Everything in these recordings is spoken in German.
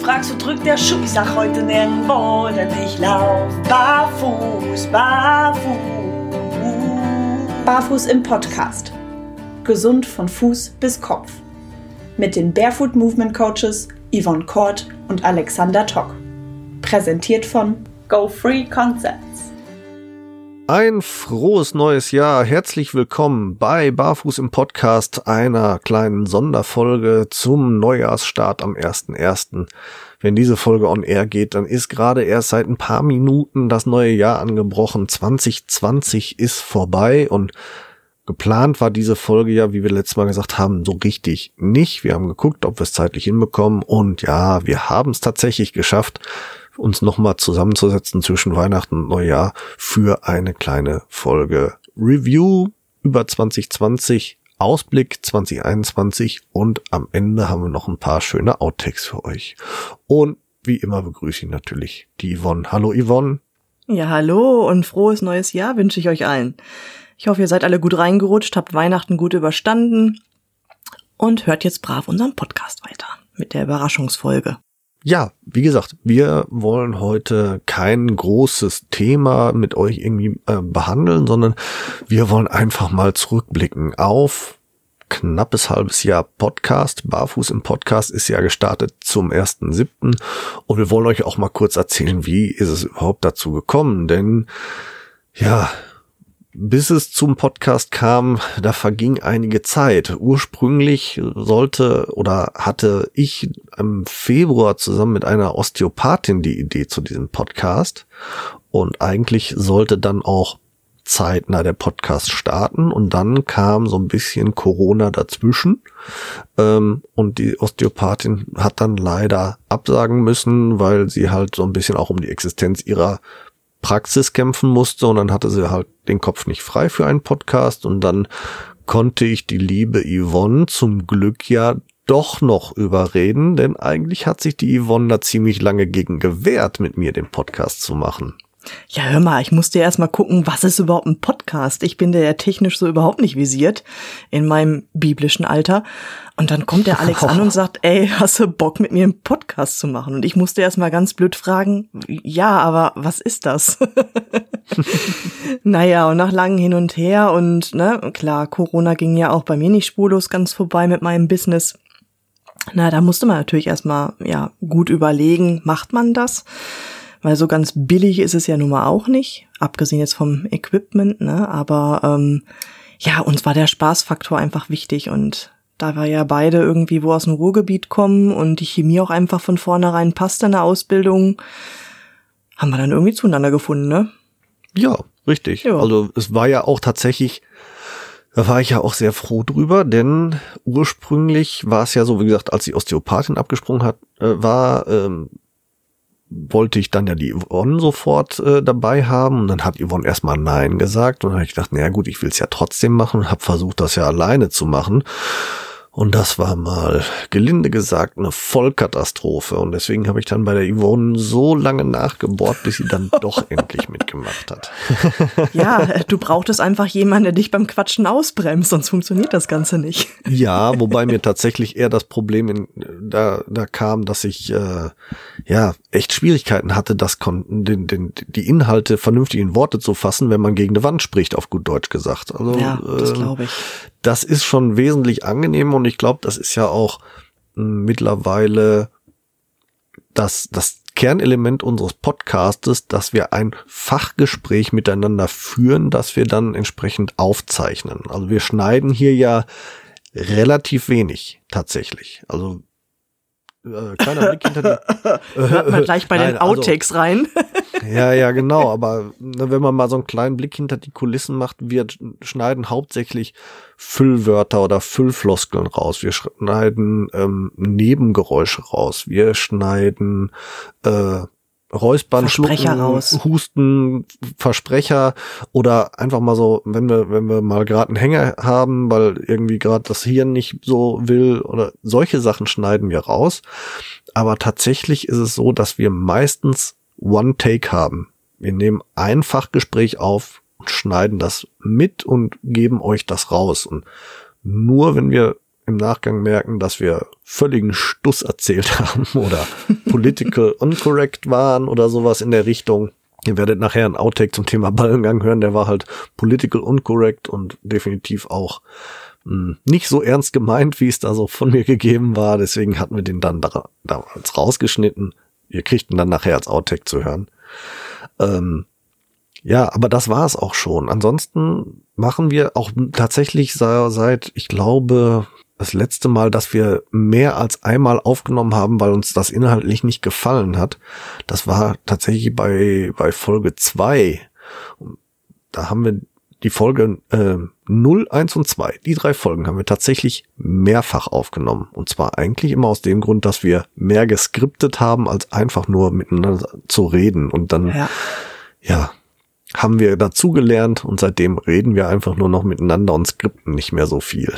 fragst, wo drückt der Schuh? Ich sag heute nirgendwo, denn ich lauf barfuß, barfuß. Barfuß im Podcast. Gesund von Fuß bis Kopf. Mit den Barefoot Movement Coaches Yvonne Kort und Alexander Tock. Präsentiert von Go Free Concepts. Ein frohes neues Jahr. Herzlich willkommen bei Barfuß im Podcast, einer kleinen Sonderfolge zum Neujahrsstart am 1.1. Wenn diese Folge on air geht, dann ist gerade erst seit ein paar Minuten das neue Jahr angebrochen. 2020 ist vorbei und geplant war diese Folge ja, wie wir letztes Mal gesagt haben, so richtig nicht. Wir haben geguckt, ob wir es zeitlich hinbekommen und ja, wir haben es tatsächlich geschafft uns nochmal zusammenzusetzen zwischen Weihnachten und Neujahr für eine kleine Folge Review über 2020, Ausblick 2021 und am Ende haben wir noch ein paar schöne Outtakes für euch. Und wie immer begrüße ich natürlich die Yvonne. Hallo Yvonne. Ja, hallo und frohes neues Jahr wünsche ich euch allen. Ich hoffe, ihr seid alle gut reingerutscht, habt Weihnachten gut überstanden und hört jetzt brav unseren Podcast weiter mit der Überraschungsfolge ja, wie gesagt, wir wollen heute kein großes Thema mit euch irgendwie äh, behandeln, sondern wir wollen einfach mal zurückblicken auf knappes halbes Jahr Podcast. Barfuß im Podcast ist ja gestartet zum 1.7. Und wir wollen euch auch mal kurz erzählen, wie ist es überhaupt dazu gekommen, denn ja, bis es zum Podcast kam, da verging einige Zeit. Ursprünglich sollte oder hatte ich im Februar zusammen mit einer Osteopathin die Idee zu diesem Podcast. Und eigentlich sollte dann auch zeitnah der Podcast starten und dann kam so ein bisschen Corona dazwischen ähm, und die Osteopathin hat dann leider absagen müssen, weil sie halt so ein bisschen auch um die Existenz ihrer Praxis kämpfen musste und dann hatte sie halt den Kopf nicht frei für einen Podcast und dann konnte ich die liebe Yvonne zum Glück ja doch noch überreden, denn eigentlich hat sich die Yvonne da ziemlich lange gegen gewehrt, mit mir den Podcast zu machen. Ja, hör mal, ich musste erst mal gucken, was ist überhaupt ein Podcast? Ich bin da ja technisch so überhaupt nicht visiert in meinem biblischen Alter. Und dann kommt der Alex an und sagt, ey, hast du Bock mit mir einen Podcast zu machen? Und ich musste erst mal ganz blöd fragen, ja, aber was ist das? naja, und nach langem Hin und Her und, ne, klar, Corona ging ja auch bei mir nicht spurlos ganz vorbei mit meinem Business. Na, da musste man natürlich erstmal, ja, gut überlegen, macht man das? Weil so ganz billig ist es ja nun mal auch nicht, abgesehen jetzt vom Equipment, ne? Aber ähm, ja, uns war der Spaßfaktor einfach wichtig und da wir ja beide irgendwie wo aus dem Ruhrgebiet kommen und die Chemie auch einfach von vornherein passt in der Ausbildung, haben wir dann irgendwie zueinander gefunden, ne? Ja, richtig. Ja. Also es war ja auch tatsächlich, da war ich ja auch sehr froh drüber, denn ursprünglich war es ja so, wie gesagt, als die Osteopathin abgesprungen hat, äh, war, ähm, wollte ich dann ja die Yvonne sofort äh, dabei haben und dann hat Yvonne erstmal Nein gesagt und dann habe ich gedacht, naja gut, ich will es ja trotzdem machen und habe versucht, das ja alleine zu machen. Und das war mal, gelinde gesagt, eine Vollkatastrophe. Und deswegen habe ich dann bei der Yvonne so lange nachgebohrt, bis sie dann doch endlich mitgemacht hat. ja, du brauchtest einfach jemanden, der dich beim Quatschen ausbremst, sonst funktioniert das Ganze nicht. ja, wobei mir tatsächlich eher das Problem in, da, da kam, dass ich äh, ja echt Schwierigkeiten hatte, das konnten, den, den, die Inhalte vernünftig in Worte zu fassen, wenn man gegen eine Wand spricht, auf gut Deutsch gesagt. Also, ja, das äh, glaube ich das ist schon wesentlich angenehmer und ich glaube, das ist ja auch hm, mittlerweile das, das Kernelement unseres Podcastes, dass wir ein Fachgespräch miteinander führen, das wir dann entsprechend aufzeichnen. Also wir schneiden hier ja relativ wenig tatsächlich. Also äh, kleiner Blick hinter die. Hört man gleich bei Nein, den also Outtakes also, rein. Ja, ja, genau. Aber ne, wenn man mal so einen kleinen Blick hinter die Kulissen macht, wir schneiden hauptsächlich Füllwörter oder Füllfloskeln raus. Wir schneiden ähm, Nebengeräusche raus. Wir schneiden äh, Räuspern, Versprecher Schlucken, raus. Husten, Versprecher oder einfach mal so, wenn wir, wenn wir mal gerade einen Hänger haben, weil irgendwie gerade das Hirn nicht so will oder solche Sachen schneiden wir raus. Aber tatsächlich ist es so, dass wir meistens One Take haben. Wir nehmen ein Fachgespräch auf und schneiden das mit und geben euch das raus. Und nur wenn wir im Nachgang merken, dass wir völligen Stuss erzählt haben oder political incorrect waren oder sowas in der Richtung. Ihr werdet nachher einen Outtake zum Thema Ballengang hören, der war halt political incorrect und definitiv auch mh, hm, nicht so ernst gemeint, wie es da so von mir gegeben war. Deswegen hatten wir den dann da, damals rausgeschnitten. Ihr kriegt ihn dann nachher als Outtake zu hören. Ähm, ja, aber das war es auch schon. Ansonsten machen wir auch tatsächlich seit, ich glaube, das letzte Mal, dass wir mehr als einmal aufgenommen haben, weil uns das inhaltlich nicht gefallen hat. Das war tatsächlich bei, bei Folge zwei. Da haben wir die Folge äh, 0, 1 und 2, die drei Folgen haben wir tatsächlich mehrfach aufgenommen. Und zwar eigentlich immer aus dem Grund, dass wir mehr geskriptet haben, als einfach nur miteinander zu reden. Und dann, ja, ja haben wir dazugelernt und seitdem reden wir einfach nur noch miteinander und skripten nicht mehr so viel.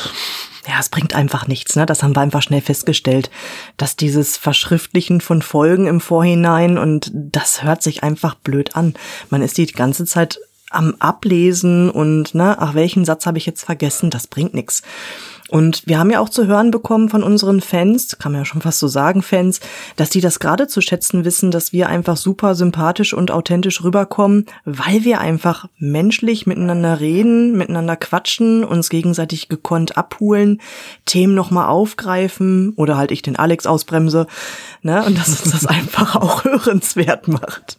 Ja, es bringt einfach nichts, ne? Das haben wir einfach schnell festgestellt, dass dieses Verschriftlichen von Folgen im Vorhinein und das hört sich einfach blöd an. Man ist die ganze Zeit am Ablesen und ne, ach, welchen Satz habe ich jetzt vergessen? Das bringt nichts. Und wir haben ja auch zu hören bekommen von unseren Fans, kann man ja schon fast so sagen, Fans, dass die das gerade zu schätzen wissen, dass wir einfach super sympathisch und authentisch rüberkommen, weil wir einfach menschlich miteinander reden, miteinander quatschen, uns gegenseitig gekonnt abholen, Themen nochmal aufgreifen oder halt ich den Alex ausbremse, ne, und dass uns das einfach auch hörenswert macht.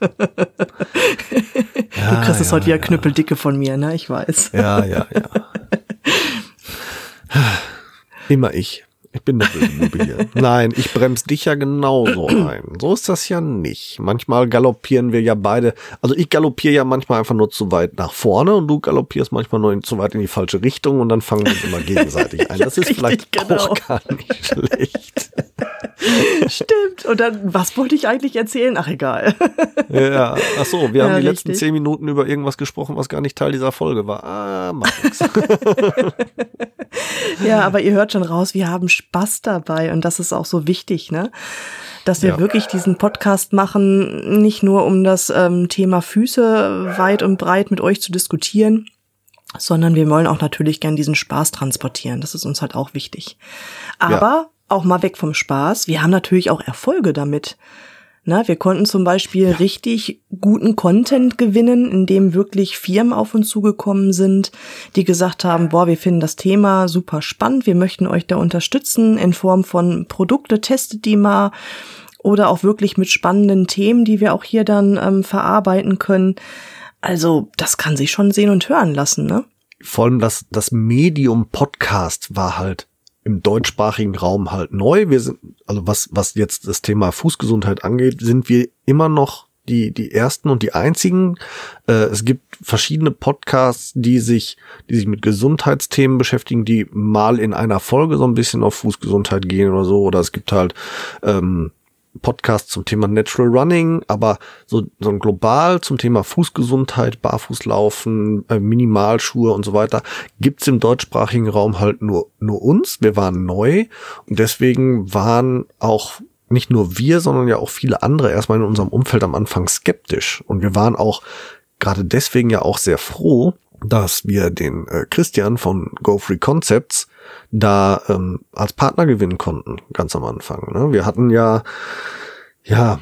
Ja, du kriegst es heute ja, wieder knüppeldicke von mir, ne, ich weiß. Ja, ja, ja. Immer ich. Ich bin der Böse hier. Nein, ich bremse dich ja genauso ein. So ist das ja nicht. Manchmal galoppieren wir ja beide. Also ich galoppiere ja manchmal einfach nur zu weit nach vorne und du galoppierst manchmal nur zu weit in die falsche Richtung und dann fangen wir uns immer gegenseitig ein. Das ist vielleicht genau. auch gar nicht schlecht. Stimmt. Und dann, was wollte ich eigentlich erzählen? Ach, egal. Ja, ach so, wir ja, haben die richtig. letzten zehn Minuten über irgendwas gesprochen, was gar nicht Teil dieser Folge war. Ah, mach nix. ja, aber ihr hört schon raus, wir haben Spaß dabei und das ist auch so wichtig, ne? Dass wir ja. wirklich diesen Podcast machen, nicht nur um das ähm, Thema Füße weit und breit mit euch zu diskutieren, sondern wir wollen auch natürlich gern diesen Spaß transportieren. Das ist uns halt auch wichtig. Aber ja. Auch mal weg vom Spaß. Wir haben natürlich auch Erfolge damit. Na, wir konnten zum Beispiel ja. richtig guten Content gewinnen, in dem wirklich Firmen auf uns zugekommen sind, die gesagt haben, boah, wir finden das Thema super spannend, wir möchten euch da unterstützen in Form von Produkte, testet die mal oder auch wirklich mit spannenden Themen, die wir auch hier dann ähm, verarbeiten können. Also, das kann sich schon sehen und hören lassen, ne? Vor allem das, das Medium Podcast war halt im deutschsprachigen Raum halt neu. Wir sind, also was, was jetzt das Thema Fußgesundheit angeht, sind wir immer noch die, die ersten und die einzigen. Äh, es gibt verschiedene Podcasts, die sich, die sich mit Gesundheitsthemen beschäftigen, die mal in einer Folge so ein bisschen auf Fußgesundheit gehen oder so. Oder es gibt halt ähm, Podcast zum Thema Natural Running, aber so, so ein global zum Thema Fußgesundheit, Barfußlaufen, äh, Minimalschuhe und so weiter, gibt's im deutschsprachigen Raum halt nur, nur uns. Wir waren neu und deswegen waren auch nicht nur wir, sondern ja auch viele andere erstmal in unserem Umfeld am Anfang skeptisch. Und wir waren auch gerade deswegen ja auch sehr froh, dass wir den äh, Christian von Go Free Concepts da ähm, als Partner gewinnen konnten, ganz am Anfang. Ne? Wir hatten ja, ja,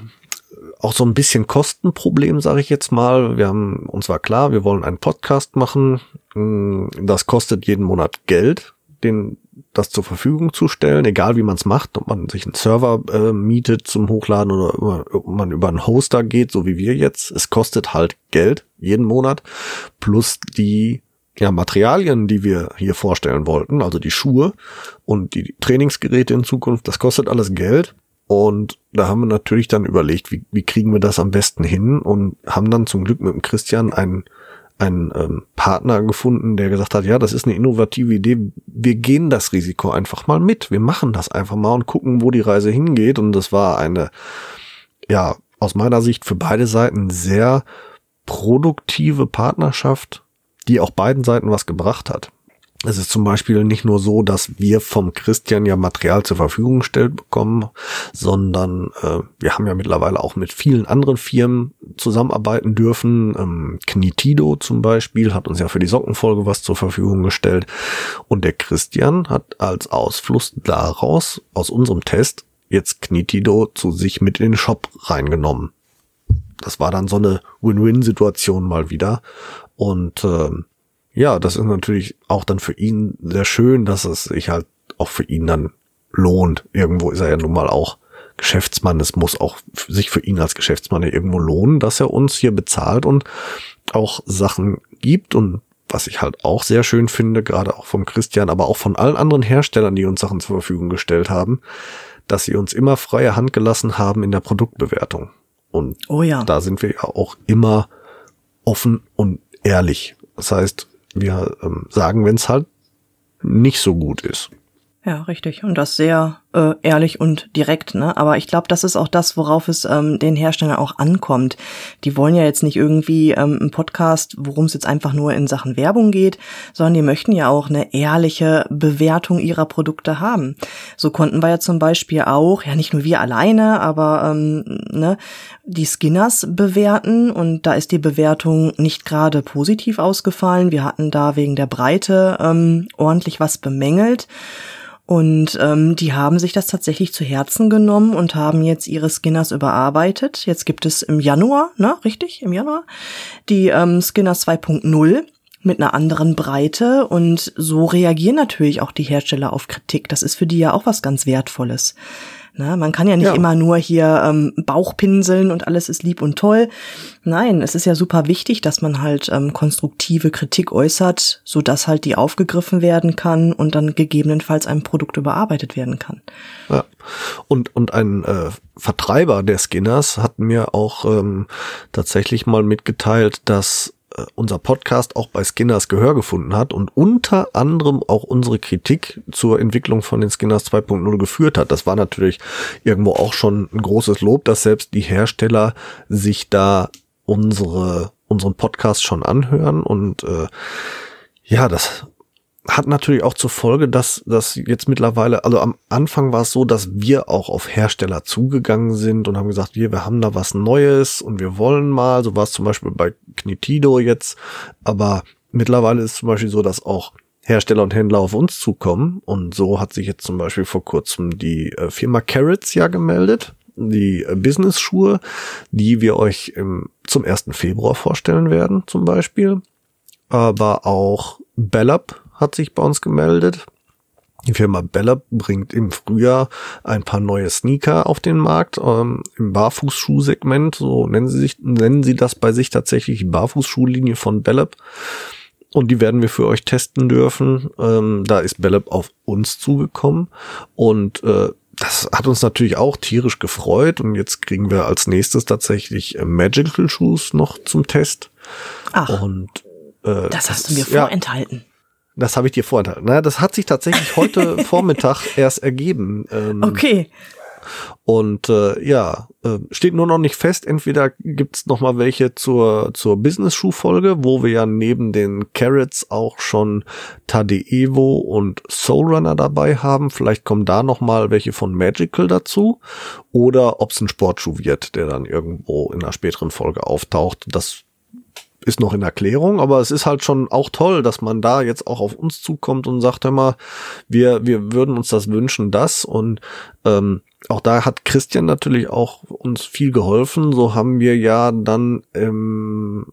auch so ein bisschen Kostenproblem, sage ich jetzt mal. Wir haben, uns war klar, wir wollen einen Podcast machen. Mm, das kostet jeden Monat Geld, den das zur Verfügung zu stellen, egal wie man es macht, ob man sich einen Server äh, mietet zum Hochladen oder ob man über einen Hoster geht, so wie wir jetzt. Es kostet halt Geld jeden Monat plus die ja, Materialien, die wir hier vorstellen wollten, also die Schuhe und die Trainingsgeräte in Zukunft, das kostet alles Geld. Und da haben wir natürlich dann überlegt, wie, wie kriegen wir das am besten hin und haben dann zum Glück mit dem Christian einen, einen ähm, Partner gefunden, der gesagt hat, ja, das ist eine innovative Idee, wir gehen das Risiko einfach mal mit, wir machen das einfach mal und gucken, wo die Reise hingeht. Und das war eine, ja, aus meiner Sicht für beide Seiten sehr produktive Partnerschaft die auch beiden Seiten was gebracht hat. Es ist zum Beispiel nicht nur so, dass wir vom Christian ja Material zur Verfügung gestellt bekommen, sondern äh, wir haben ja mittlerweile auch mit vielen anderen Firmen zusammenarbeiten dürfen. Ähm, Knitido zum Beispiel hat uns ja für die Sockenfolge was zur Verfügung gestellt. Und der Christian hat als Ausfluss daraus, aus unserem Test, jetzt Knitido zu sich mit in den Shop reingenommen. Das war dann so eine Win-Win-Situation mal wieder. Und äh, ja, das ist natürlich auch dann für ihn sehr schön, dass es sich halt auch für ihn dann lohnt. Irgendwo ist er ja nun mal auch Geschäftsmann. Es muss auch sich für ihn als Geschäftsmann ja irgendwo lohnen, dass er uns hier bezahlt und auch Sachen gibt und was ich halt auch sehr schön finde, gerade auch vom Christian, aber auch von allen anderen Herstellern, die uns Sachen zur Verfügung gestellt haben, dass sie uns immer freie Hand gelassen haben in der Produktbewertung. Und oh ja. da sind wir ja auch immer offen und ehrlich. Das heißt, wir ähm, sagen, wenn es halt nicht so gut ist. Ja, richtig. Und das sehr äh, ehrlich und direkt, ne? Aber ich glaube, das ist auch das, worauf es ähm, den Herstellern auch ankommt. Die wollen ja jetzt nicht irgendwie ähm, einen Podcast, worum es jetzt einfach nur in Sachen Werbung geht, sondern die möchten ja auch eine ehrliche Bewertung ihrer Produkte haben. So konnten wir ja zum Beispiel auch, ja nicht nur wir alleine, aber ähm, ne, die Skinners bewerten und da ist die Bewertung nicht gerade positiv ausgefallen. Wir hatten da wegen der Breite ähm, ordentlich was bemängelt. Und ähm, die haben sich das tatsächlich zu Herzen genommen und haben jetzt ihre Skinners überarbeitet. Jetzt gibt es im Januar, ne, richtig, im Januar, die ähm, Skinners 2.0 mit einer anderen Breite und so reagieren natürlich auch die Hersteller auf Kritik. Das ist für die ja auch was ganz Wertvolles. Ne? Man kann ja nicht ja. immer nur hier ähm, Bauchpinseln und alles ist lieb und toll. Nein, es ist ja super wichtig, dass man halt ähm, konstruktive Kritik äußert, so dass halt die aufgegriffen werden kann und dann gegebenenfalls ein Produkt überarbeitet werden kann. Ja. Und, und ein äh, Vertreiber der Skinners hat mir auch ähm, tatsächlich mal mitgeteilt, dass unser Podcast auch bei Skinners Gehör gefunden hat und unter anderem auch unsere Kritik zur Entwicklung von den Skinners 2.0 geführt hat. Das war natürlich irgendwo auch schon ein großes Lob, dass selbst die Hersteller sich da unsere unseren Podcast schon anhören und äh, ja, das hat natürlich auch zur Folge, dass dass jetzt mittlerweile, also am Anfang war es so, dass wir auch auf Hersteller zugegangen sind und haben gesagt, wir, wir haben da was Neues und wir wollen mal, so war es zum Beispiel bei Knitido jetzt, aber mittlerweile ist zum Beispiel so, dass auch Hersteller und Händler auf uns zukommen. Und so hat sich jetzt zum Beispiel vor kurzem die äh, Firma Carrots ja gemeldet, die äh, Business-Schuhe, die wir euch im, zum 1. Februar vorstellen werden zum Beispiel, aber auch Bellab hat sich bei uns gemeldet. Die Firma Bella bringt im Frühjahr ein paar neue Sneaker auf den Markt ähm, im Barfußschuhsegment. So nennen sie sich, nennen sie das bei sich tatsächlich die Barfußschuhlinie von Bellab. Und die werden wir für euch testen dürfen. Ähm, da ist Bellab auf uns zugekommen und äh, das hat uns natürlich auch tierisch gefreut. Und jetzt kriegen wir als nächstes tatsächlich äh, Magical Shoes noch zum Test. Ach. Und äh, das hast du mir vorenthalten. Ja, das habe ich dir vorenthalten. Naja, das hat sich tatsächlich heute Vormittag erst ergeben. Ähm, okay. Und äh, ja, äh, steht nur noch nicht fest. Entweder gibt's noch mal welche zur zur Business-Schuh-Folge, wo wir ja neben den Carrots auch schon Tade Evo und Soul Runner dabei haben. Vielleicht kommen da noch mal welche von Magical dazu. Oder ob's ein Sportschuh wird, der dann irgendwo in einer späteren Folge auftaucht. Das ist noch in Erklärung, aber es ist halt schon auch toll, dass man da jetzt auch auf uns zukommt und sagt immer, wir, wir würden uns das wünschen, das und ähm, auch da hat Christian natürlich auch uns viel geholfen. So haben wir ja dann im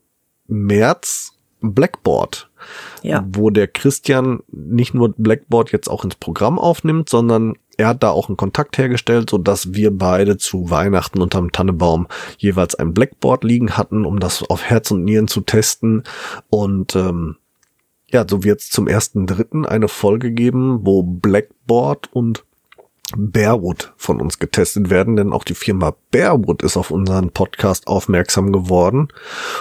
März Blackboard, ja. wo der Christian nicht nur Blackboard jetzt auch ins Programm aufnimmt, sondern er hat da auch einen Kontakt hergestellt, so dass wir beide zu Weihnachten unterm Tannebaum jeweils ein Blackboard liegen hatten, um das auf Herz und Nieren zu testen. Und ähm, ja, so wird es zum ersten Dritten eine Folge geben, wo Blackboard und Bearwood von uns getestet werden, denn auch die Firma Bearwood ist auf unseren Podcast aufmerksam geworden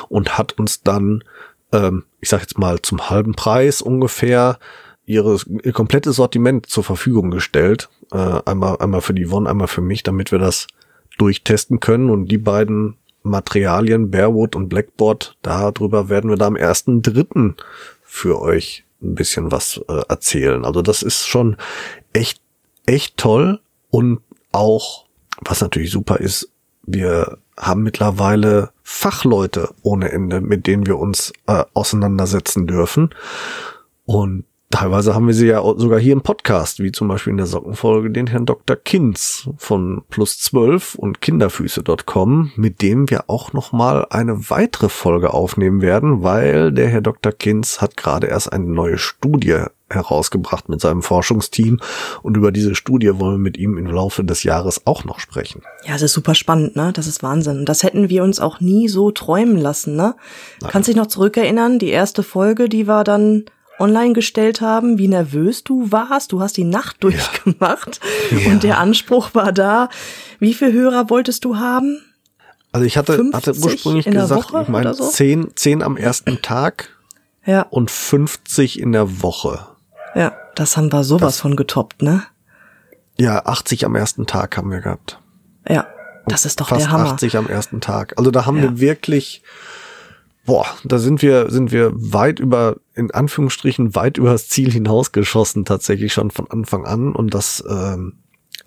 und hat uns dann, ähm, ich sag jetzt mal zum halben Preis ungefähr, ihre, ihr komplettes Sortiment zur Verfügung gestellt äh, einmal, einmal für die Yvonne, einmal für mich, damit wir das durchtesten können. Und die beiden Materialien, Bearwood und Blackboard, darüber werden wir da am ersten Dritten für euch ein bisschen was äh, erzählen. Also das ist schon echt, echt toll und auch, was natürlich super ist, wir haben mittlerweile Fachleute ohne Ende, mit denen wir uns äh, auseinandersetzen dürfen. Und teilweise haben wir sie ja sogar hier im Podcast, wie zum Beispiel in der Sockenfolge den Herrn Dr. Kinz von Plus 12 und Kinderfüße.com, mit dem wir auch nochmal eine weitere Folge aufnehmen werden, weil der Herr Dr. Kinz hat gerade erst eine neue Studie herausgebracht mit seinem Forschungsteam und über diese Studie wollen wir mit ihm im Laufe des Jahres auch noch sprechen. Ja, das ist super spannend, ne? Das ist Wahnsinn. Das hätten wir uns auch nie so träumen lassen, ne? Nein. Kannst dich noch zurückerinnern, die erste Folge, die war dann online gestellt haben, wie nervös du warst. Du hast die Nacht durchgemacht ja. und der Anspruch war da. Wie viele Hörer wolltest du haben? Also ich hatte, hatte ursprünglich gesagt, ich meine so? zehn, zehn am ersten Tag ja. und 50 in der Woche. Ja, das haben wir sowas das, von getoppt, ne? Ja, 80 am ersten Tag haben wir gehabt. Ja, das ist doch fast der Hammer. 80 am ersten Tag. Also da haben ja. wir wirklich boah, da sind wir, sind wir weit über, in Anführungsstrichen, weit über das Ziel hinausgeschossen, tatsächlich schon von Anfang an. Und das ähm,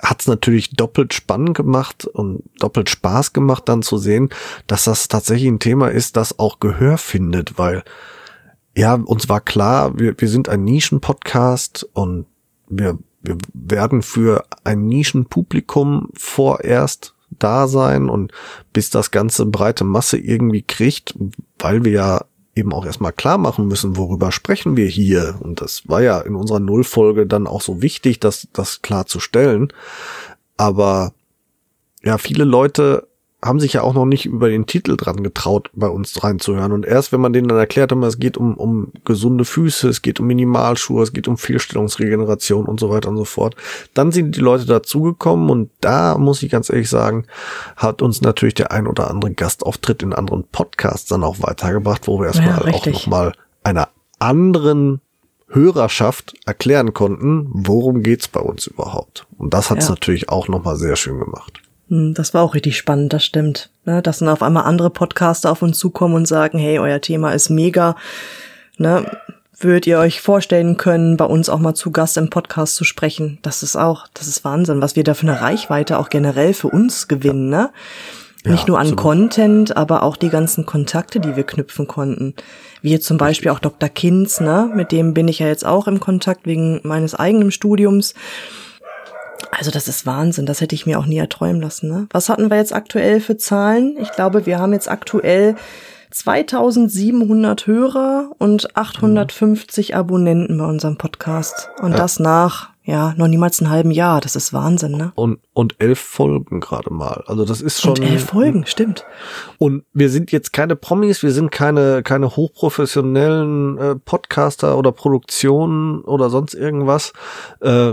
hat es natürlich doppelt spannend gemacht und doppelt Spaß gemacht, dann zu sehen, dass das tatsächlich ein Thema ist, das auch Gehör findet, weil ja, uns war klar, wir, wir sind ein Nischen-Podcast und wir, wir werden für ein Nischenpublikum vorerst da sein und bis das ganze breite Masse irgendwie kriegt, weil wir ja eben auch erstmal klar machen müssen, worüber sprechen wir hier. Und das war ja in unserer Nullfolge dann auch so wichtig, das, das klarzustellen. Aber ja, viele Leute haben sich ja auch noch nicht über den Titel dran getraut, bei uns reinzuhören. Und erst wenn man denen dann erklärt, es geht um, um gesunde Füße, es geht um Minimalschuhe, es geht um Fehlstellungsregeneration und so weiter und so fort, dann sind die Leute dazugekommen und da muss ich ganz ehrlich sagen, hat uns natürlich der ein oder andere Gastauftritt in anderen Podcasts dann auch weitergebracht, wo wir erstmal ja, auch nochmal einer anderen Hörerschaft erklären konnten, worum geht's bei uns überhaupt. Und das hat's ja. natürlich auch nochmal sehr schön gemacht. Hm, das war auch richtig spannend, das stimmt. Ne, dass dann auf einmal andere Podcaster auf uns zukommen und sagen, hey, euer Thema ist mega. Ne, würdet ihr euch vorstellen können, bei uns auch mal zu Gast im Podcast zu sprechen? Das ist auch, das ist Wahnsinn, was wir da für eine Reichweite auch generell für uns gewinnen, ne? Nicht ja, nur an absolut. Content, aber auch die ganzen Kontakte, die wir knüpfen konnten. Wie jetzt zum Beispiel auch Dr. Kinz, ne? Mit dem bin ich ja jetzt auch im Kontakt wegen meines eigenen Studiums. Also das ist Wahnsinn, das hätte ich mir auch nie erträumen lassen. Ne? Was hatten wir jetzt aktuell für Zahlen? Ich glaube, wir haben jetzt aktuell 2700 Hörer und 850 mhm. Abonnenten bei unserem Podcast. Und ja. das nach, ja, noch niemals einem halben Jahr. Das ist Wahnsinn, ne? Und, und elf Folgen gerade mal. Also das ist schon. Und elf Folgen, stimmt. Und wir sind jetzt keine Promis, wir sind keine, keine hochprofessionellen äh, Podcaster oder Produktionen oder sonst irgendwas. Äh,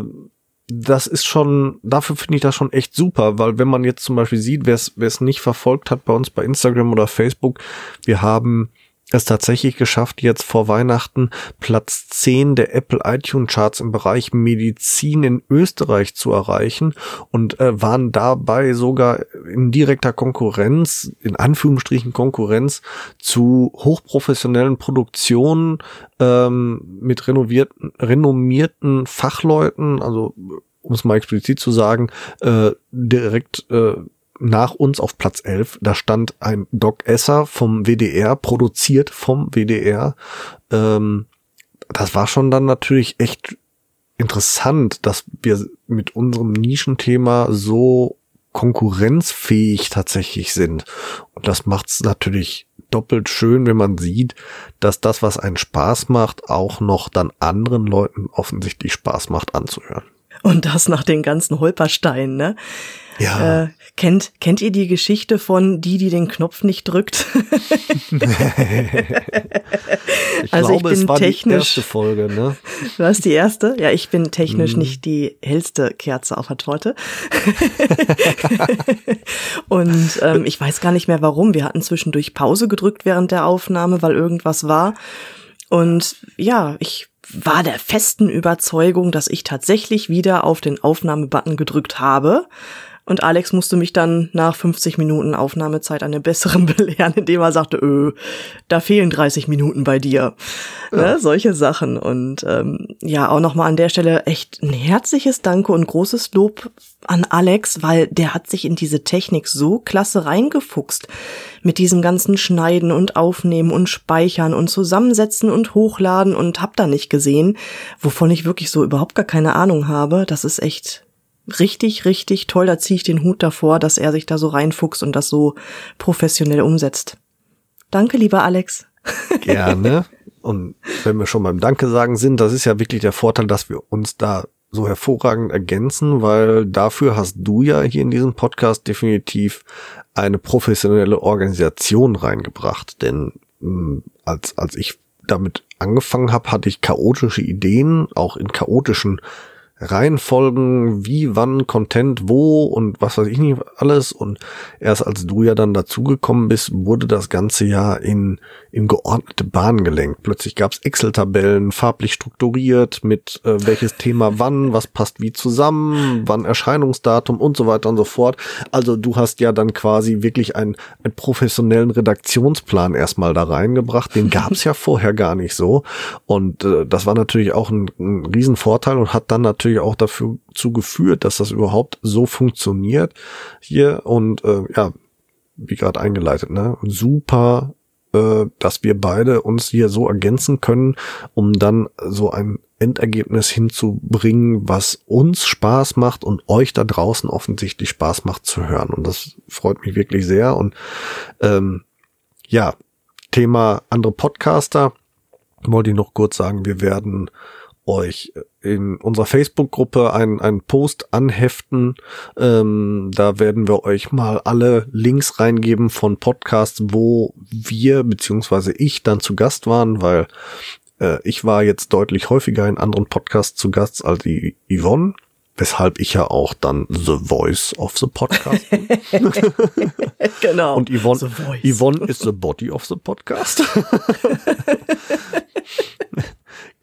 das ist schon, dafür finde ich das schon echt super, weil wenn man jetzt zum Beispiel sieht, wer es nicht verfolgt hat bei uns bei Instagram oder Facebook, wir haben es tatsächlich geschafft, jetzt vor Weihnachten Platz 10 der Apple iTunes Charts im Bereich Medizin in Österreich zu erreichen und äh, waren dabei sogar in direkter Konkurrenz, in Anführungsstrichen Konkurrenz zu hochprofessionellen Produktionen ähm, mit renovierten, renommierten Fachleuten, also um es mal explizit zu sagen, äh, direkt äh, nach uns auf Platz 11, da stand ein Doc Esser vom WDR, produziert vom WDR. Ähm, das war schon dann natürlich echt interessant, dass wir mit unserem Nischenthema so konkurrenzfähig tatsächlich sind. Und das macht es natürlich doppelt schön, wenn man sieht, dass das, was einen Spaß macht, auch noch dann anderen Leuten offensichtlich Spaß macht anzuhören. Und das nach den ganzen Holpersteinen, ne? Ja. Äh, kennt, kennt ihr die Geschichte von die, die den Knopf nicht drückt? ich also glaube, ich bin technisch, die erste Folge, ne? Du hast die erste? Ja, ich bin technisch mhm. nicht die hellste Kerze auf der Torte. Und ähm, ich weiß gar nicht mehr warum. Wir hatten zwischendurch Pause gedrückt während der Aufnahme, weil irgendwas war. Und ja, ich war der festen Überzeugung, dass ich tatsächlich wieder auf den Aufnahmebutton gedrückt habe Und Alex musste mich dann nach 50 Minuten Aufnahmezeit an dem besseren belehren, indem er sagte, öh, da fehlen 30 Minuten bei dir. Ja. Ne, solche Sachen. Und ähm, ja, auch nochmal an der Stelle echt ein herzliches Danke und großes Lob an Alex, weil der hat sich in diese Technik so klasse reingefuchst. Mit diesem ganzen Schneiden und Aufnehmen und Speichern und Zusammensetzen und Hochladen und hab da nicht gesehen, wovon ich wirklich so überhaupt gar keine Ahnung habe. Das ist echt richtig, richtig toll. Da ziehe ich den Hut davor, dass er sich da so reinfuchst und das so professionell umsetzt. Danke, lieber Alex. Gerne. Und wenn wir schon beim Danke sagen sind, das ist ja wirklich der Vorteil, dass wir uns da so hervorragend ergänzen, weil dafür hast du ja hier in diesem Podcast definitiv eine professionelle Organisation reingebracht. Denn mh, hm, als, als ich damit angefangen habe, hatte ich chaotische Ideen, auch in chaotischen Reihenfolgen, wie, wann, Content, wo und was weiß ich nicht alles. Und erst als du ja dann dazugekommen bist, wurde das ganze ja in, in geordnete Bahnen gelenkt. Plötzlich gab's Excel-Tabellen, farblich strukturiert, mit äh, welches Thema wann, was passt wie zusammen, wann Erscheinungsdatum und so weiter und so fort. Also du hast ja dann quasi wirklich einen, einen professionellen Redaktionsplan erstmal da reingebracht. Den gab's ja vorher gar nicht so. Und äh, das war natürlich auch ein, ein Riesenvorteil und hat dann natürlich natürlich auch dafür zugeführt, dass das überhaupt so funktioniert hier und äh, ja, wie gerade eingeleitet, ne? Super, äh, dass wir beide uns hier so ergänzen können, um dann so ein Endergebnis hinzubringen, was uns Spaß macht und euch da draußen offensichtlich Spaß macht zu hören. Und das freut mich wirklich sehr. Und ähm, ja, Thema andere Podcaster wollte ich noch kurz sagen, wir werden euch in unserer Facebook-Gruppe einen, einen Post anheften. Ähm, da werden wir euch mal alle Links reingeben von Podcasts, wo wir beziehungsweise ich dann zu Gast waren, weil äh, ich war jetzt deutlich häufiger in anderen Podcasts zu Gast als die Yvonne. Weshalb ich ja auch dann The Voice of the Podcast bin. genau. Und Yvonne, Yvonne is the body of the podcast.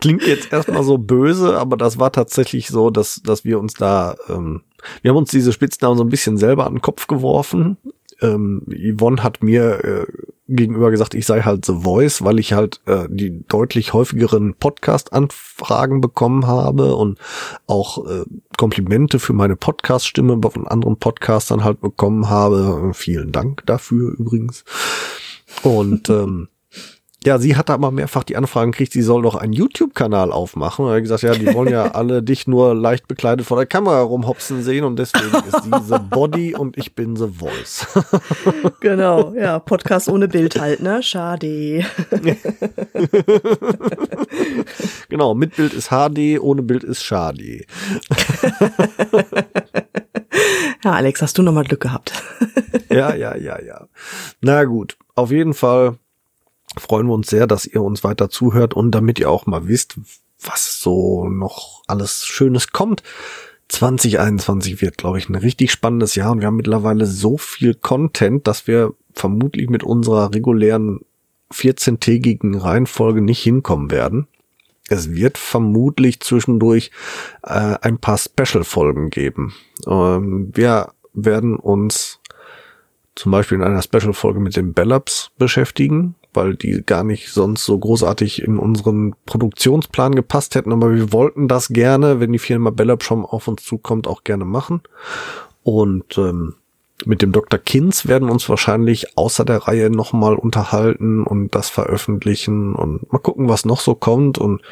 klingt jetzt erstmal so böse, aber das war tatsächlich so, dass, dass wir uns da, ähm, wir haben uns diese Spitznamen so ein bisschen selber an den Kopf geworfen. Ähm, Yvonne hat mir äh, gegenüber gesagt, ich sei halt The Voice, weil ich halt äh, die deutlich häufigeren Podcast-Anfragen bekommen habe und auch äh, Komplimente für meine Podcast-Stimme von anderen Podcastern halt bekommen habe. Vielen Dank dafür übrigens. Und ähm, ja, sie hat aber mehrfach die Anfragen gekriegt, sie soll doch einen YouTube-Kanal aufmachen. Und er hat gesagt, ja, die wollen ja alle dich nur leicht bekleidet vor der Kamera rumhopsen sehen und deswegen ist sie The Body und ich bin The Voice. genau, ja, Podcast ohne Bild halt, ne? Schade. genau, mit Bild ist HD, ohne Bild ist Schade. ja, Alex, hast du nochmal Glück gehabt. ja, ja, ja, ja. Na gut, auf jeden Fall freuen wir uns sehr, dass ihr uns weiter zuhört und damit ihr auch mal wisst, was so noch alles Schönes kommt. 2021 wird, glaube ich, ein richtig spannendes Jahr und wir haben mittlerweile so viel Content, dass wir vermutlich mit unserer regulären 14-tägigen Reihenfolge nicht hinkommen werden. Es wird vermutlich zwischendurch äh, ein paar Special-Folgen geben. Ähm, wir werden uns zum Beispiel in einer Special-Folge mit den Bellops beschäftigen weil die gar nicht sonst so großartig in unseren Produktionsplan gepasst hätten. Aber wir wollten das gerne, wenn die Firma Bellapschom auf uns zukommt, auch gerne machen. Und ähm, mit dem Dr. Kinz werden wir uns wahrscheinlich außer der Reihe nochmal unterhalten und das veröffentlichen und mal gucken, was noch so kommt. Und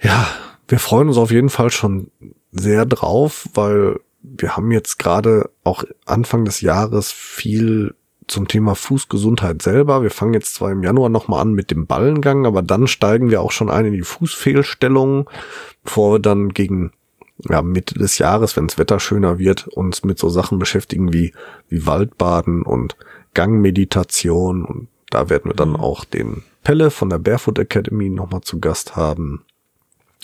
ja, wir freuen uns auf jeden Fall schon sehr drauf, weil wir haben jetzt gerade auch Anfang des Jahres viel zum Thema Fußgesundheit selber. Wir fangen jetzt zwar im Januar nochmal an mit dem Ballengang, aber dann steigen wir auch schon ein in die Fußfehlstellung, bevor wir dann gegen ja, Mitte des Jahres, wenn das Wetter schöner wird, uns mit so Sachen beschäftigen wie, wie Waldbaden und Gangmeditation. Und da werden wir dann mhm. auch den Pelle von der Barefoot Academy nochmal zu Gast haben.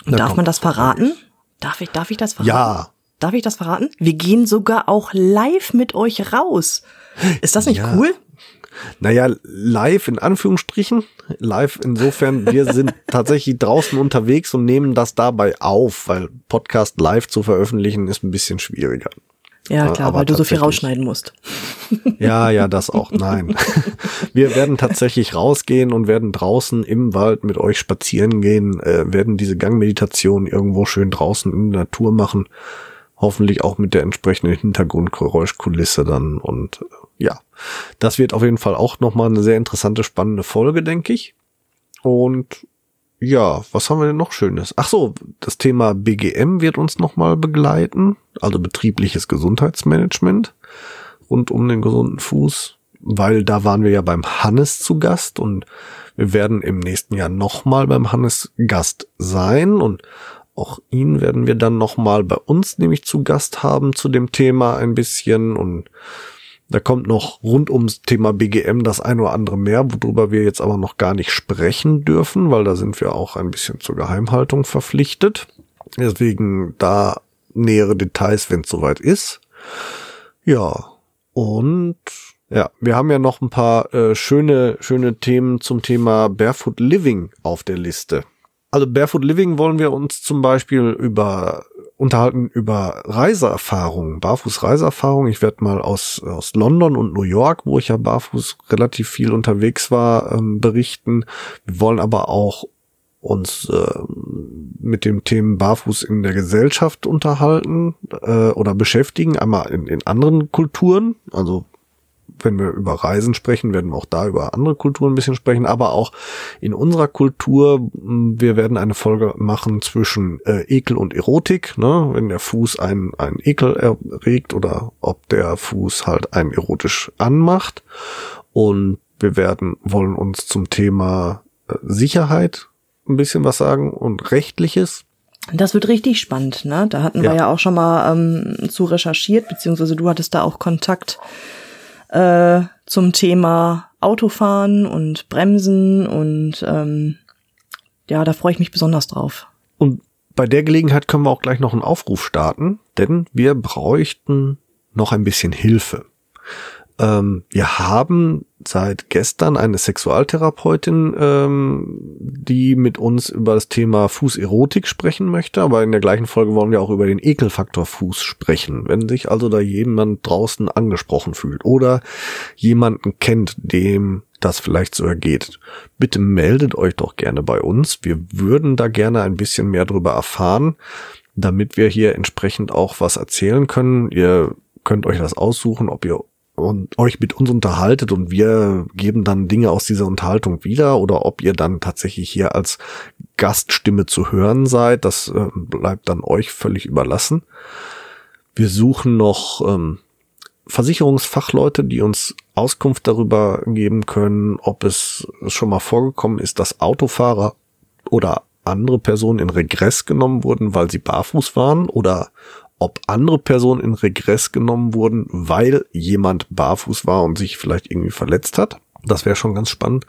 Darf man das verraten? Darf ich, darf ich das verraten? Ja. Darf ich das verraten? Wir gehen sogar auch live mit euch raus. Ist das nicht ja. cool? Naja, live in Anführungsstrichen. Live insofern, wir sind tatsächlich draußen unterwegs und nehmen das dabei auf, weil Podcast live zu veröffentlichen ist ein bisschen schwieriger. Ja, klar, Aber weil du so viel rausschneiden musst. Ja, ja, das auch. Nein. Wir werden tatsächlich rausgehen und werden draußen im Wald mit euch spazieren gehen, äh, werden diese Gangmeditation irgendwo schön draußen in der Natur machen. Hoffentlich auch mit der entsprechenden Hintergrundgeräuschkulisse dann. Und äh, ja, das wird auf jeden Fall auch nochmal eine sehr interessante, spannende Folge, denke ich. Und ja, was haben wir denn noch Schönes? Ach so, das Thema BGM wird uns nochmal begleiten, also betriebliches Gesundheitsmanagement rund um den gesunden Fuß, weil da waren wir ja beim Hannes zu Gast und wir werden im nächsten Jahr nochmal beim Hannes Gast sein und auch ihn werden wir dann nochmal bei uns nämlich zu Gast haben zu dem Thema ein bisschen und da kommt noch rund ums Thema BGM das ein oder andere mehr, worüber wir jetzt aber noch gar nicht sprechen dürfen, weil da sind wir auch ein bisschen zur Geheimhaltung verpflichtet. Deswegen da nähere Details, wenn es soweit ist. Ja, und ja, wir haben ja noch ein paar äh, schöne, schöne Themen zum Thema Barefoot Living auf der Liste. Also Barefoot Living wollen wir uns zum Beispiel über unterhalten über Reiseerfahrungen, Barfuß-Reiseerfahrungen. Ich werde mal aus, aus London und New York, wo ich ja barfuß relativ viel unterwegs war, ähm, berichten. Wir wollen aber auch uns äh, mit dem Themen Barfuß in der Gesellschaft unterhalten äh, oder beschäftigen, einmal in, in anderen Kulturen, also wenn wir über Reisen sprechen, werden wir auch da über andere Kulturen ein bisschen sprechen, aber auch in unserer Kultur. Wir werden eine Folge machen zwischen äh, Ekel und Erotik, ne? wenn der Fuß einen, einen Ekel erregt oder ob der Fuß halt einen erotisch anmacht. Und wir werden, wollen uns zum Thema äh, Sicherheit ein bisschen was sagen und rechtliches. Das wird richtig spannend, ne? Da hatten Ja. wir ja auch schon mal ähm, zu recherchiert, beziehungsweise du hattest da auch Kontakt äh, zum Thema Autofahren und Bremsen und ähm, ja, da freue ich mich besonders drauf. Und bei der Gelegenheit können wir auch gleich noch einen Aufruf starten, denn wir bräuchten noch ein bisschen Hilfe. Ähm, wir haben seit gestern eine Sexualtherapeutin, ähm, die mit uns über das Thema Fußerotik sprechen möchte, aber in der gleichen Folge wollen wir auch über den Ekelfaktor Fuß sprechen. Wenn sich also da jemand draußen angesprochen fühlt oder jemanden kennt, dem das vielleicht so ergeht, bitte meldet euch doch gerne bei uns. Wir würden da gerne ein bisschen mehr darüber erfahren, damit wir hier entsprechend auch was erzählen können. Ihr könnt euch das aussuchen, ob ihr und euch mit uns unterhaltet und wir geben dann Dinge aus dieser Unterhaltung wieder oder ob ihr dann tatsächlich hier als Gaststimme zu hören seid, das äh, bleibt dann euch völlig überlassen. Wir suchen noch ähm, Versicherungsfachleute, die uns Auskunft darüber geben können, ob es schon mal vorgekommen ist, dass Autofahrer oder andere Personen in Regress genommen wurden, weil sie barfuß waren oder ob andere Personen in Regress genommen wurden, weil jemand barfuß war und sich vielleicht irgendwie verletzt hat. Das wäre schon ganz spannend.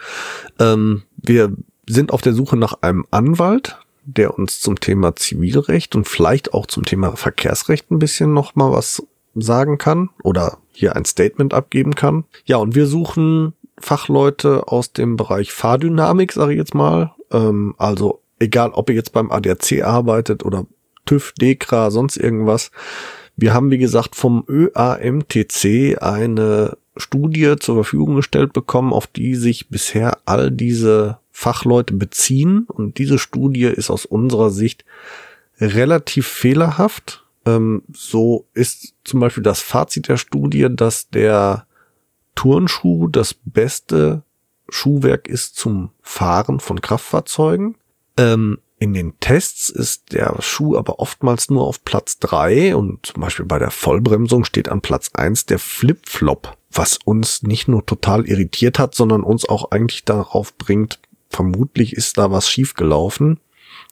Ähm, wir sind auf der Suche nach einem Anwalt, der uns zum Thema Zivilrecht und vielleicht auch zum Thema Verkehrsrecht ein bisschen noch mal was sagen kann oder hier ein Statement abgeben kann. Ja, und wir suchen Fachleute aus dem Bereich Fahrdynamik, sage ich jetzt mal. Ähm, also egal, ob ihr jetzt beim ADAC arbeitet oder TÜV, DEKRA, sonst irgendwas. Wir haben, wie gesagt, vom ÖAMTC eine Studie zur Verfügung gestellt bekommen, auf die sich bisher all diese Fachleute beziehen. Und diese Studie ist aus unserer Sicht relativ fehlerhaft. Ähm, so ist zum Beispiel das Fazit der Studie, dass der Turnschuh das beste Schuhwerk ist zum Fahren von Kraftfahrzeugen. Ähm, in den Tests ist der Schuh aber oftmals nur auf Platz drei und zum Beispiel bei der Vollbremsung steht an Platz eins der Flip-Flop, was uns nicht nur total irritiert hat, sondern uns auch eigentlich darauf bringt, vermutlich ist da was schiefgelaufen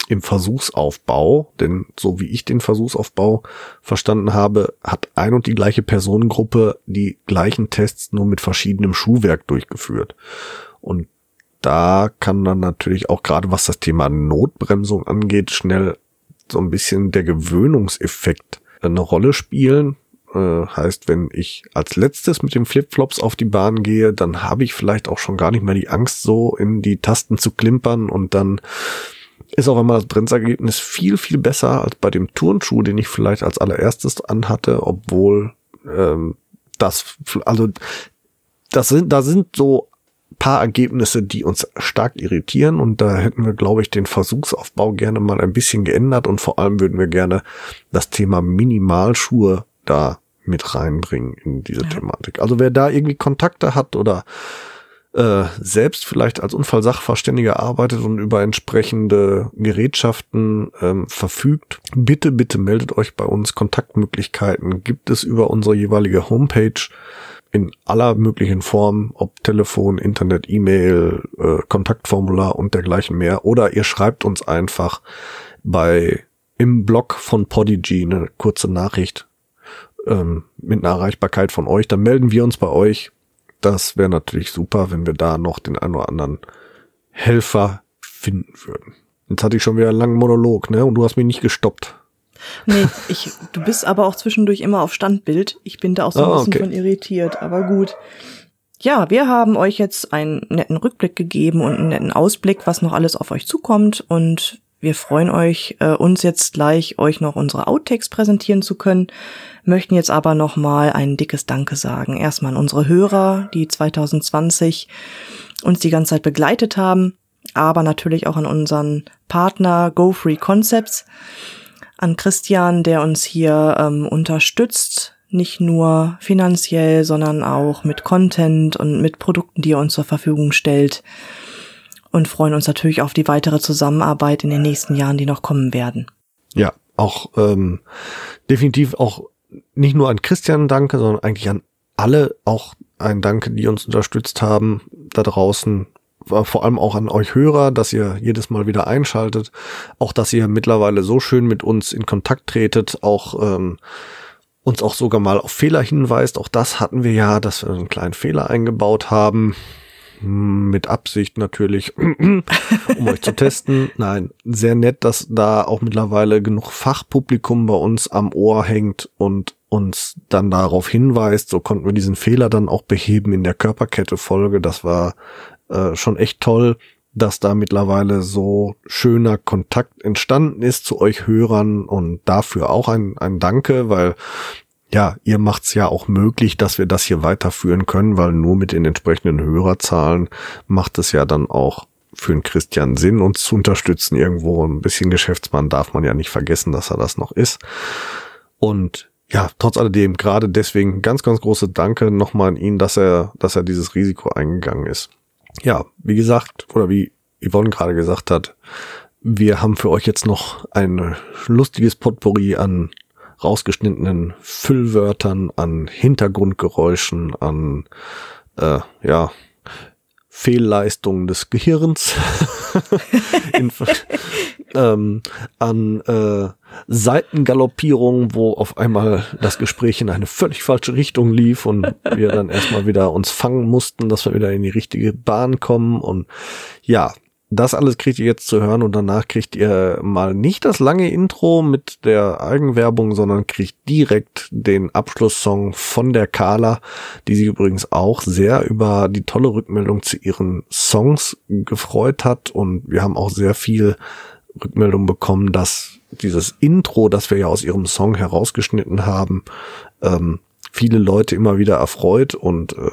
im Versuchsaufbau, denn so wie ich den Versuchsaufbau verstanden habe, hat ein und die gleiche Personengruppe die gleichen Tests nur mit verschiedenem Schuhwerk durchgeführt. Und da kann dann natürlich auch gerade was das Thema Notbremsung angeht, schnell so ein bisschen der Gewöhnungseffekt eine Rolle spielen. Äh, heißt, wenn ich als letztes mit den Flipflops auf die Bahn gehe, dann habe ich vielleicht auch schon gar nicht mehr die Angst, so in die Tasten zu klimpern und dann ist auch immer das Brennsergebnis viel, viel besser als bei dem Turnschuh, den ich vielleicht als allererstes anhatte, obwohl ähm, das, also das sind, da sind so paar Ergebnisse, die uns stark irritieren und da hätten wir, glaube ich, den Versuchsaufbau gerne mal ein bisschen geändert und vor allem würden wir gerne das Thema Minimalschuhe da mit reinbringen in diese ja. Thematik. Also wer da irgendwie Kontakte hat oder äh, selbst vielleicht als Unfallsachverständiger arbeitet und über entsprechende Gerätschaften ähm, verfügt, bitte, bitte meldet euch bei uns. Kontaktmöglichkeiten gibt es über unsere jeweilige Homepage in aller möglichen Formen, ob Telefon, Internet, E-Mail, äh, Kontaktformular und dergleichen mehr. Oder ihr schreibt uns einfach bei im Blog von Podigy eine kurze Nachricht ähm, mit einer Erreichbarkeit von euch. Dann melden wir uns bei euch das wäre natürlich super, wenn wir da noch den einen oder anderen Helfer finden würden. Jetzt hatte ich schon wieder einen langen Monolog, ne? Und du hast mich nicht gestoppt. Nee, ich, du bist aber auch zwischendurch immer auf Standbild. Ich bin da auch so ein ah, bisschen okay. von irritiert, aber gut. Ja, wir haben euch jetzt einen netten Rückblick gegeben und einen netten Ausblick, was noch alles auf euch zukommt und wir freuen euch, äh, uns jetzt gleich euch noch unsere Outtakes präsentieren zu können möchten jetzt aber nochmal ein dickes Danke sagen. Erstmal an unsere Hörer, die 2020 uns die ganze Zeit begleitet haben, aber natürlich auch an unseren Partner Go Free Concepts, an Christian, der uns hier ähm, unterstützt, nicht nur finanziell, sondern auch mit Content und mit Produkten, die er uns zur Verfügung stellt und freuen uns natürlich auf die weitere Zusammenarbeit in den nächsten Jahren, die noch kommen werden. Ja, auch ähm, definitiv auch nicht nur an Christian danke, sondern eigentlich an alle auch ein Danke, die uns unterstützt haben da draußen. Vor allem auch an euch Hörer, dass ihr jedes Mal wieder einschaltet. Auch, dass ihr mittlerweile so schön mit uns in Kontakt tretet, auch ähm, uns auch sogar mal auf Fehler hinweist. Auch das hatten wir ja, dass wir einen kleinen Fehler eingebaut haben. Mit Absicht natürlich, um euch zu testen. Nein, sehr nett, dass da auch mittlerweile genug Fachpublikum bei uns am Ohr hängt und uns dann darauf hinweist. So konnten wir diesen Fehler dann auch beheben in der Körperkette-Folge. Das war äh, schon echt toll, dass da mittlerweile so schöner Kontakt entstanden ist zu euch Hörern und dafür auch ein, ein Danke, weil ja, ihr macht's ja auch möglich, dass wir das hier weiterführen können, weil nur mit den entsprechenden Hörerzahlen macht es ja dann auch für den Christian Sinn, uns zu unterstützen irgendwo. Ein bisschen Geschäftsmann darf man ja nicht vergessen, dass er das noch ist. Und ja, trotz alledem, gerade deswegen ganz, ganz große Danke nochmal an ihn, dass er, dass er dieses Risiko eingegangen ist. Ja, wie gesagt, oder wie Yvonne gerade gesagt hat, wir haben für euch jetzt noch ein lustiges Potpourri an rausgeschnittenen Füllwörtern, an Hintergrundgeräuschen, an äh, ja Fehlleistungen des Gehirns, in, ähm, an äh, Seitengaloppierungen, wo auf einmal das Gespräch in eine völlig falsche Richtung lief und wir dann erstmal wieder uns fangen mussten, dass wir wieder in die richtige Bahn kommen und ja, das alles kriegt ihr jetzt zu hören und danach kriegt ihr mal nicht das lange Intro mit der Eigenwerbung, sondern kriegt direkt den Abschlusssong von der Carla, die sich übrigens auch sehr über die tolle Rückmeldung zu ihren Songs gefreut hat. Und wir haben auch sehr viel Rückmeldung bekommen, dass dieses Intro, das wir ja aus ihrem Song herausgeschnitten haben, ähm, viele Leute immer wieder erfreut. Und äh,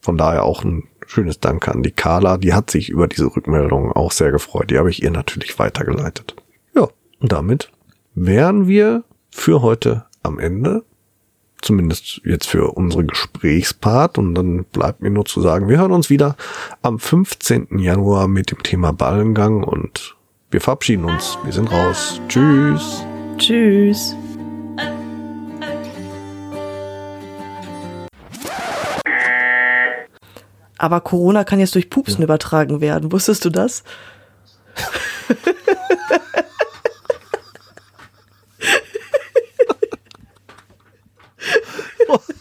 von daher auch ein schönes Danke an die Carla. Die hat sich über diese Rückmeldung auch sehr gefreut. Die habe ich ihr natürlich weitergeleitet. Ja, und damit wären wir für heute am Ende. Zumindest jetzt für unsere Gesprächspart. Und dann bleibt mir nur zu sagen, wir hören uns wieder am 15. Januar mit dem Thema Ballengang und wir verabschieden uns. Wir sind raus. Tschüss. Tschüss. Aber Corona kann jetzt durch Pupsen ja. übertragen werden. Wusstest du das?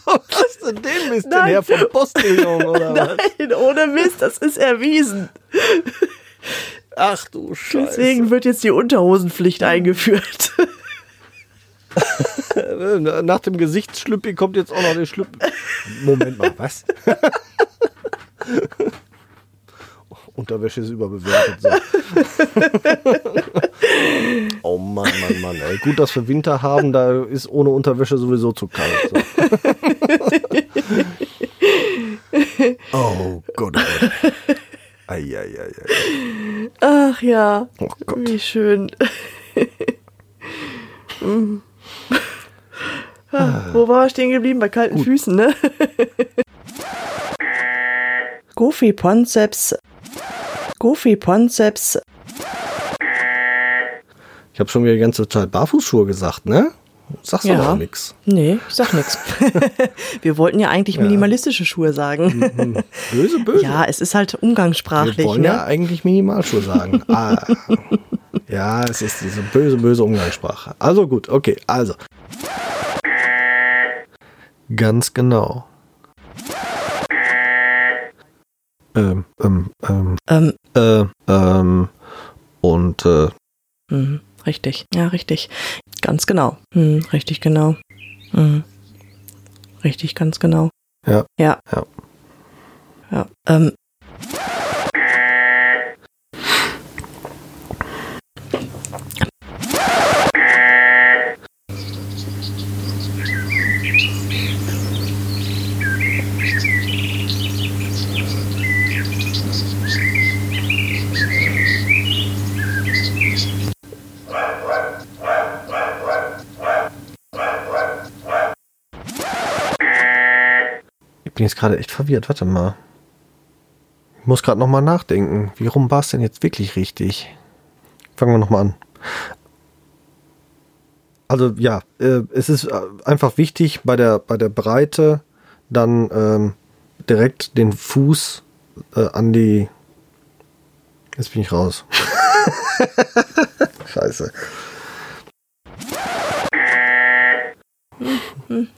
Hast du den Mist denn her vom Postillon oder was? Nein, ohne Mist, das ist erwiesen. Ach du Scheiße. Deswegen wird jetzt die Unterhosenpflicht eingeführt. Nach dem Gesichtsschlüppi kommt jetzt auch noch der Schlüppi. Moment mal, was? Unterwäsche ist überbewertet. So. oh Mann, Mann, Mann. Ey. Gut, dass wir Winter haben, da ist ohne Unterwäsche sowieso zu kalt. So. oh Gott. Ey. Ei, ei, ei, ei. Ach ja. Oh Gott. Wie schön. Mm. Ah, Wo war er stehen geblieben? Bei kalten Füßen, ne? Goofy Ponceps. Goofy Ponceps. Ich habe schon wieder die ganze Zeit Barfußschuhe gesagt, ne? Sagst du Ja. doch nix. Nee, ich sag nix. Wir wollten ja eigentlich minimalistische Schuhe sagen. Böse, böse. Ja, es ist halt umgangssprachlich, Wir wollen ne? ja eigentlich Minimalschuhe sagen. ah. Ja, es ist diese böse, böse Umgangssprache. Also gut, okay, also. Ganz genau. Ähm, ähm, ähm, Ähm, äh, ähm, und, äh, mhm, richtig. Ja, richtig. Ganz genau. Mhm, richtig genau. Mhm. Richtig, ganz genau. Ja. Ja. Ja. Ja. Ähm, bin jetzt gerade echt verwirrt. Warte mal. Ich muss gerade nochmal nachdenken. Wie rum war es denn jetzt wirklich richtig? Fangen wir nochmal an. Also ja, äh, es ist äh, einfach wichtig bei der, bei der Breite dann ähm, direkt den Fuß äh, an die. Jetzt bin ich raus. Scheiße.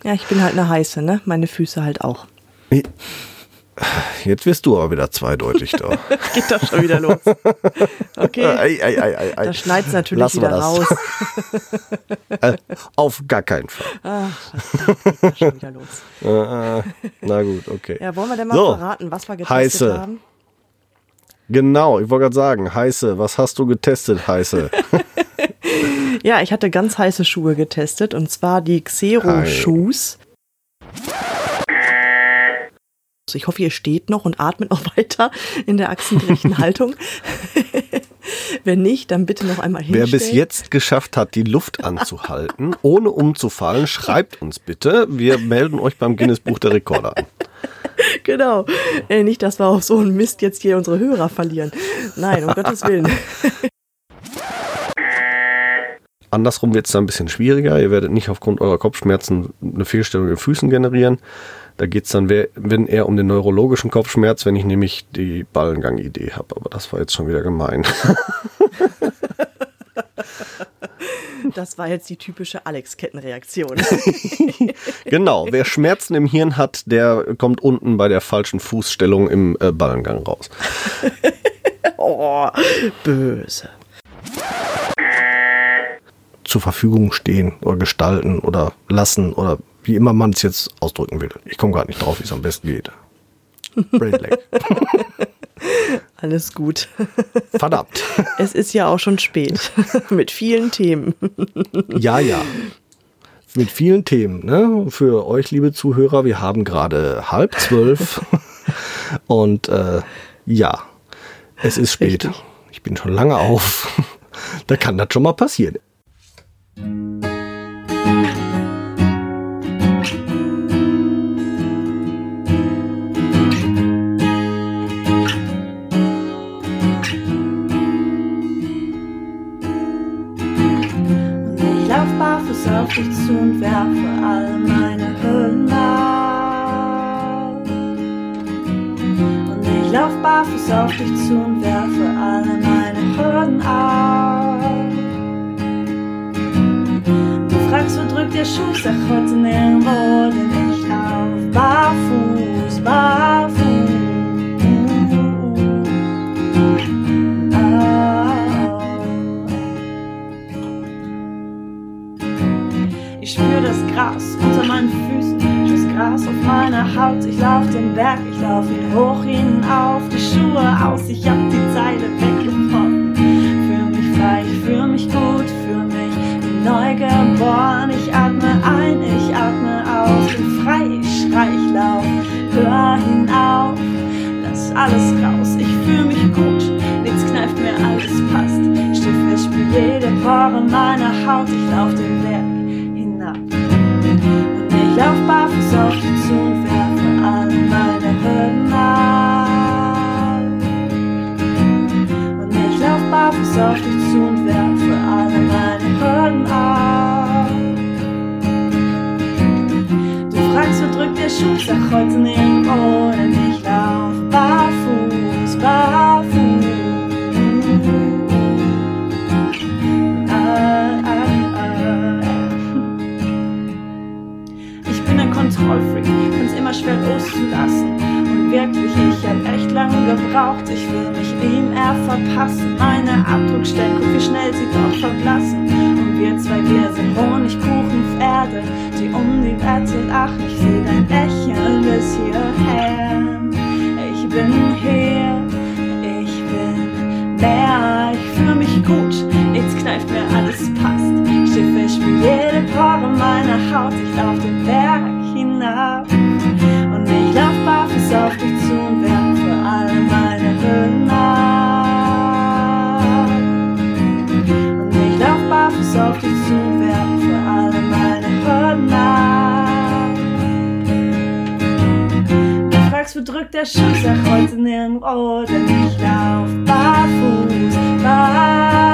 ja, ich bin halt eine heiße, ne? Meine Füße halt auch. Jetzt wirst du aber wieder zweideutig da. Geht doch schon wieder los. Okay. ei, ei, ei, ei, ei. Da schneid's natürlich Lassen wieder das. raus. Äh, auf gar keinen Fall. Ah, scheiße, geht doch schon wieder los. Äh, äh, na gut, okay. Ja, wollen wir denn mal So, verraten, was wir getestet heiße. haben? Genau, ich wollte gerade sagen, heiße, was hast du getestet, heiße? Ja, ich hatte ganz heiße Schuhe getestet und zwar die Xero-Shoes. Also ich hoffe, ihr steht noch und atmet noch weiter in der achsengerechten Haltung. Wenn nicht, dann bitte noch einmal Wer hinstellen. bis jetzt geschafft hat, die Luft anzuhalten, ohne umzufallen, schreibt uns bitte. Wir melden euch beim Guinness Buch der Rekorde an. Genau. Äh, nicht, dass wir auf so einen Mist jetzt hier unsere Hörer verlieren. Nein, um Gottes Willen. Andersrum wird es dann ein bisschen schwieriger. Ihr werdet nicht aufgrund eurer Kopfschmerzen eine Fehlstellung in den Füßen generieren. Da geht es dann, wenn eher um den neurologischen Kopfschmerz, wenn ich nämlich die Ballengang-Idee habe. Aber das war jetzt schon wieder gemein. Das war jetzt die typische Alex-Kettenreaktion. genau, wer Schmerzen im Hirn hat, der kommt unten bei der falschen Fußstellung im äh, Ballengang raus. Oh, böse. Zur Verfügung stehen oder gestalten oder lassen oder wie immer man es jetzt ausdrücken will. Ich komme gerade nicht drauf, wie es am besten geht. Brain lag. Alles gut. Verdammt. Es ist ja auch schon spät. Mit vielen Themen. Ja, ja. Mit vielen Themen, ne? Für euch, liebe Zuhörer, wir haben gerade halb zwölf. Und äh, ja, es ist spät. Richtig. Ich bin schon lange auf. Da kann das schon mal passieren. Auf dich zu und werfe all meine Hüllen ab. Und ich lauf barfuß auf dich zu und werfe alle meine Hürden ab. Du fragst, wo drückt der Schuh? Sag heute nirgendwo, lange gebraucht. Ich will mich ihm eher verpassen. Meine Abdruckstellen, guck wie schnell sie doch verblassen. Und wir zwei, sind Honigkuchenpferde, die um die Wette lachen. Ich seh dein Lächeln bis hierher. Ich bin hier, ich bin mehr, ich fühl mich gut, nichts kneift mir, alles passt. Schiffe, spür jede Pore meiner Haut, ich lauf den Berg hinab. Und ich lauf barfuß auf dich Du drückt der Schuh, sag heute nirgendwo, denn ich lauf barfuß, barfuß.